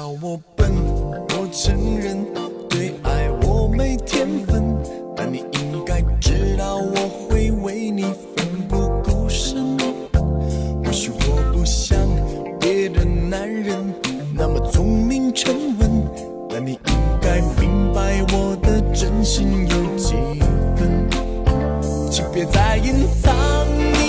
要我笨我承认对爱我没天分但你应该知道我会为你奋不顾身。或许我不像别的男人那么聪明沉稳但你应该明白我的真心有几分。请别再隐藏。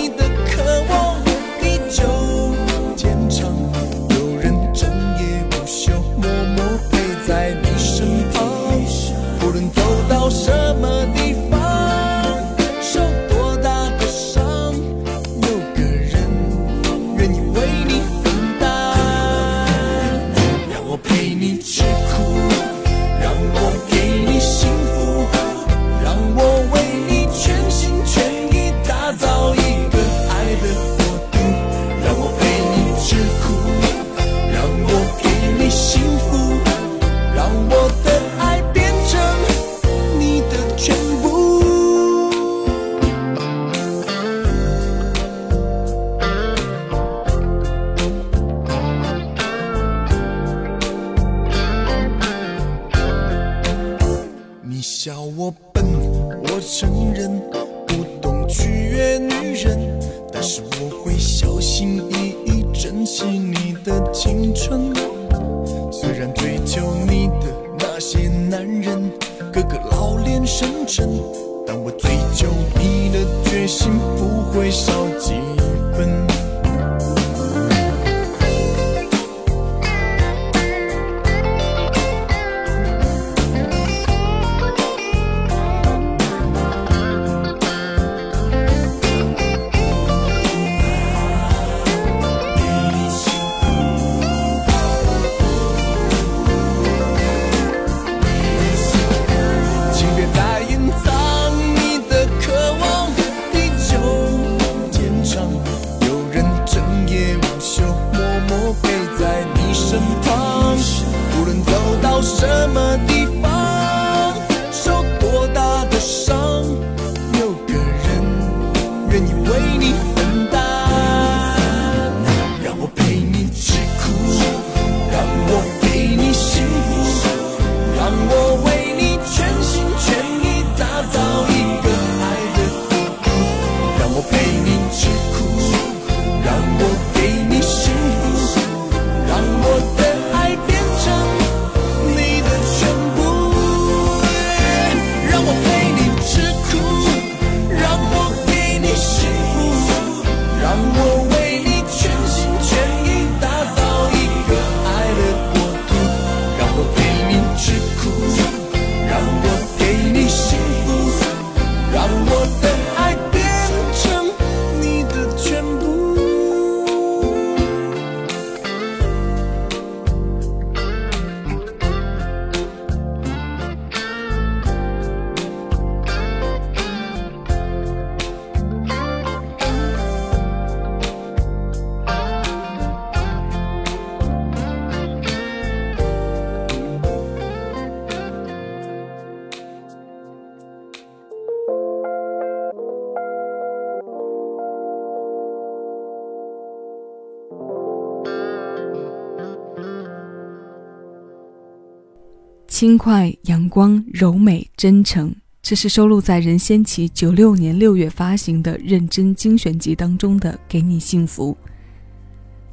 轻快、阳光、柔美、真诚，这是收录在任贤齐九六年六月发行的《认真精选集》当中的《给你幸福》。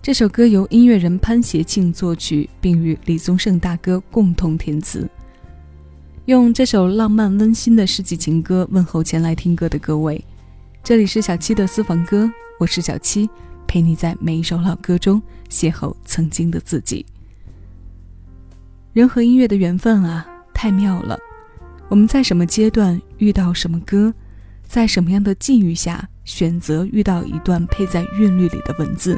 这首歌由音乐人潘协庆作曲，并与李宗盛大哥共同填词。用这首浪漫温馨的世纪情歌问候前来听歌的各位。这里是小七的私房歌，我是小七，陪你在每一首老歌中邂逅曾经的自己。人和音乐的缘分啊，太妙了。我们在什么阶段遇到什么歌，在什么样的境遇下选择遇到一段配在韵律里的文字，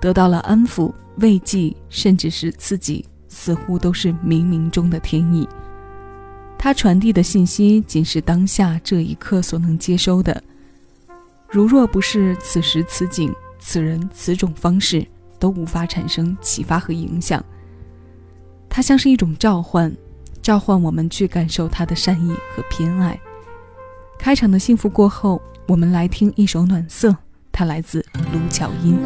得到了安抚、慰藉，甚至是刺激。似乎都是冥冥中的天意。它传递的信息仅是当下这一刻所能接收的。如若不是此时此景、此人此种方式，都无法产生启发和影响。它像是一种召唤，召唤我们去感受它的善意和偏爱。开场的幸福过后，我们来听一首暖色，它来自卢巧音。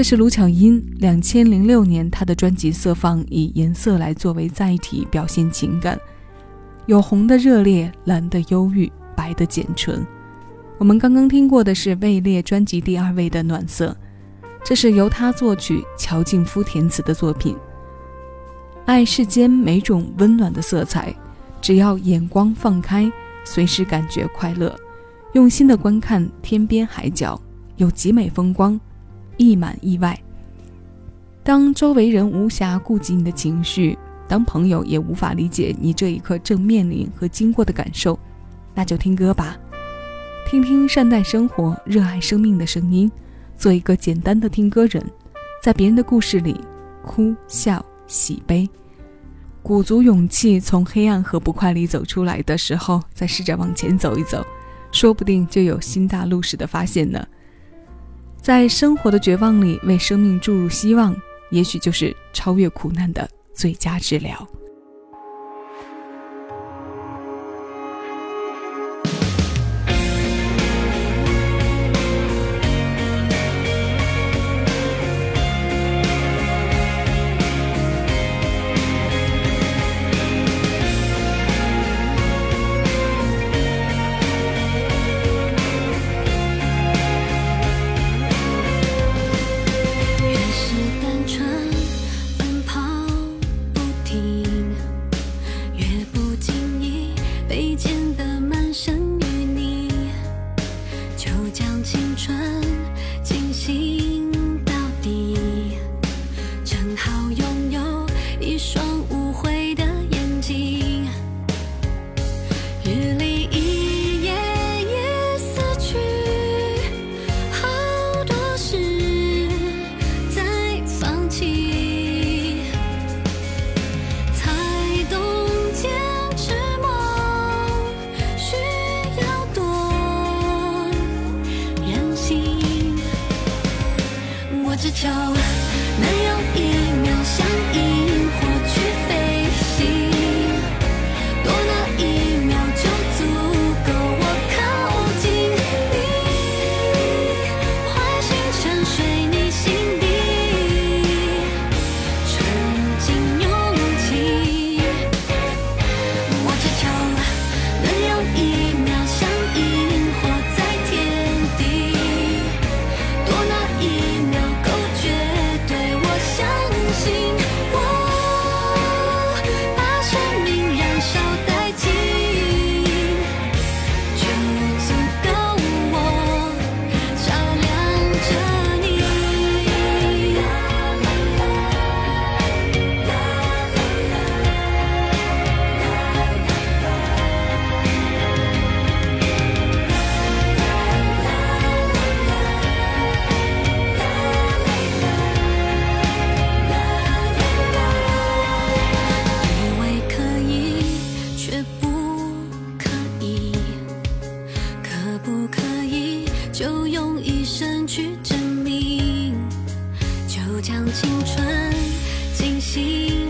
这是卢巧音，两千零六年她的专辑《色放》以颜色来作为载体表现情感，有红的热烈，蓝的忧郁，白的简纯。我们刚刚听过的是位列专辑第二位的《暖色》，这是由他作曲、乔静夫填词的作品。爱世间每种温暖的色彩，只要眼光放开，随时感觉快乐。用心的观看天边海角，有极美风光，溢满意外。当周围人无暇顾及你的情绪，当朋友也无法理解你这一刻正面临和经过的感受，那就听歌吧，听听善待生活、热爱生命的声音，做一个简单的听歌人，在别人的故事里哭笑喜悲，鼓足勇气从黑暗和不快里走出来的时候，再试着往前走一走，说不定就有新大陆似的发现呢。在生活的绝望里为生命注入希望。也许就是超越苦难的最佳治疗。一生去证明，就将青春进行。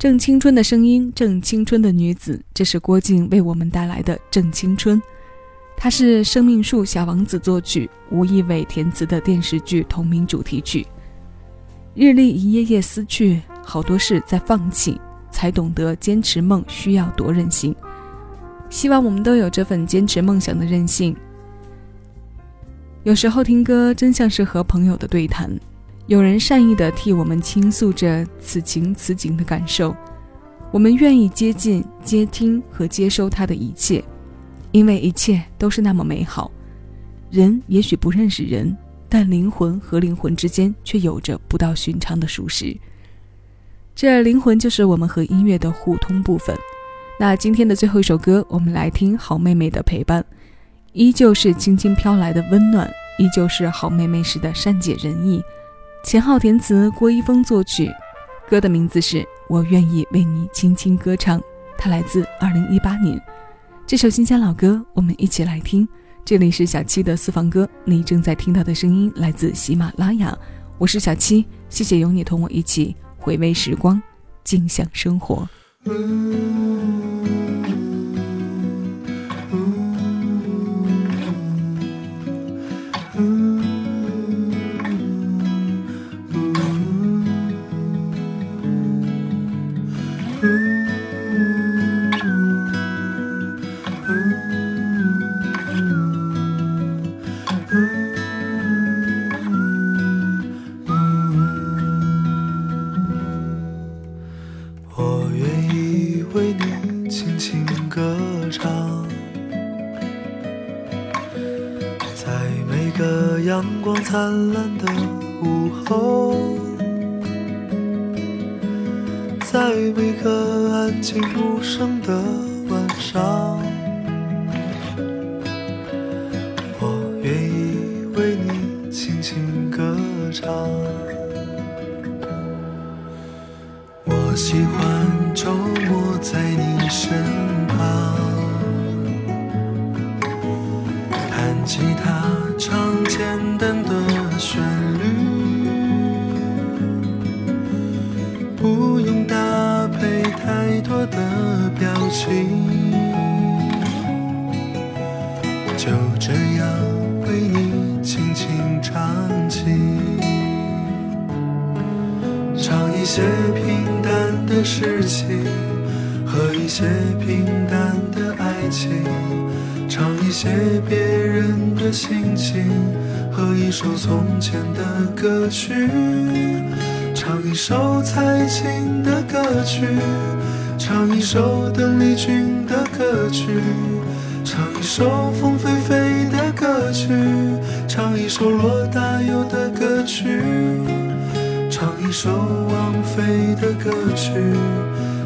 正青春的声音，正青春的女子，这是郭靖为我们带来的《正青春》。它是生命树小王子作曲，吴亦伟填词的电视剧同名主题曲。日历一页页撕去，好多事在放弃，才懂得坚持梦需要多任性。希望我们都有这份坚持梦想的任性。有时候听歌真像是和朋友的对谈。有人善意地替我们倾诉着此情此景的感受，我们愿意接近、接听和接收他的一切，因为一切都是那么美好。人也许不认识人，但灵魂和灵魂之间却有着不到寻常的熟识。这灵魂就是我们和音乐的互通部分。那今天的最后一首歌，我们来听好妹妹的陪伴，依旧是轻轻飘来的温暖，依旧是好妹妹时的善解人意。钱浩填词，郭一峰作曲，歌的名字是《我愿意为你轻轻歌唱》，它来自二零一八年。这首新鲜老歌，我们一起来听。这里是小七的私房歌，你正在听到的声音来自喜马拉雅，我是小七，谢谢有你同我一起回味时光，静享生活。在每个安静无声的晚上，唱起，唱一些平淡的事情和一些平淡的爱情。唱一些别人的心情和一首从前的歌曲，唱一首蔡琴的歌曲，唱一首邓丽君的歌曲，唱一首凤飞飞的歌曲，唱一首罗大佑的歌曲，唱一首王菲的歌曲，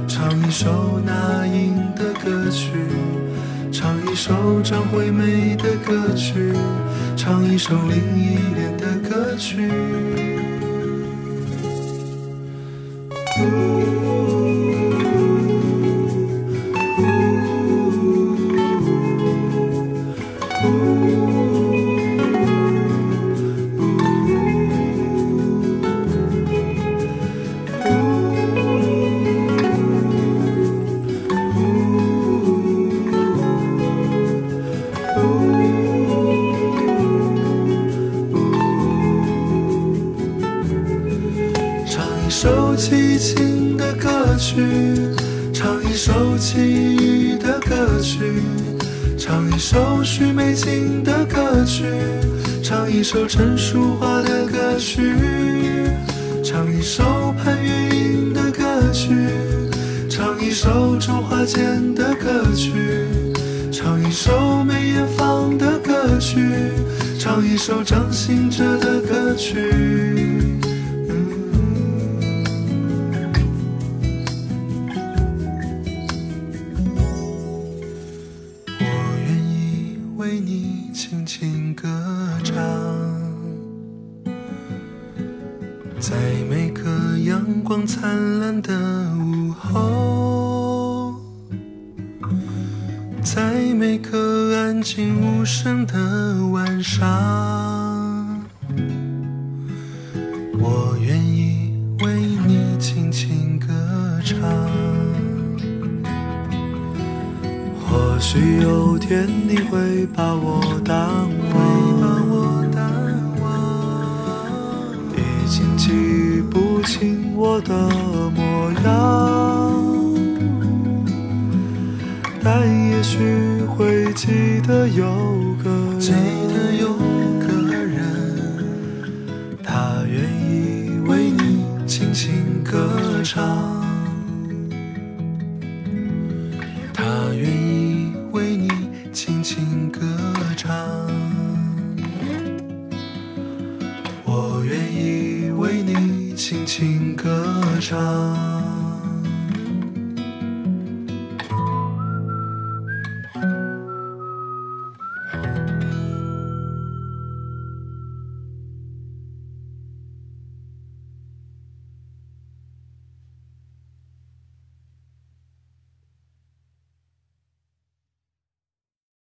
唱一首那英的歌曲。唱一首张惠妹的歌曲，唱一首林忆莲的歌曲。一首凄郁的歌曲，唱一首许美静的歌曲，唱一首陈淑桦的歌曲，唱一首潘越云的歌曲，唱一首周华健的歌曲，唱一首梅艳芳的歌曲，唱一首张信哲的歌曲。光灿烂的午后在每个安静无声的晚上我愿意为你轻轻歌唱。或许有天你会把我当我的模样但也许会记得有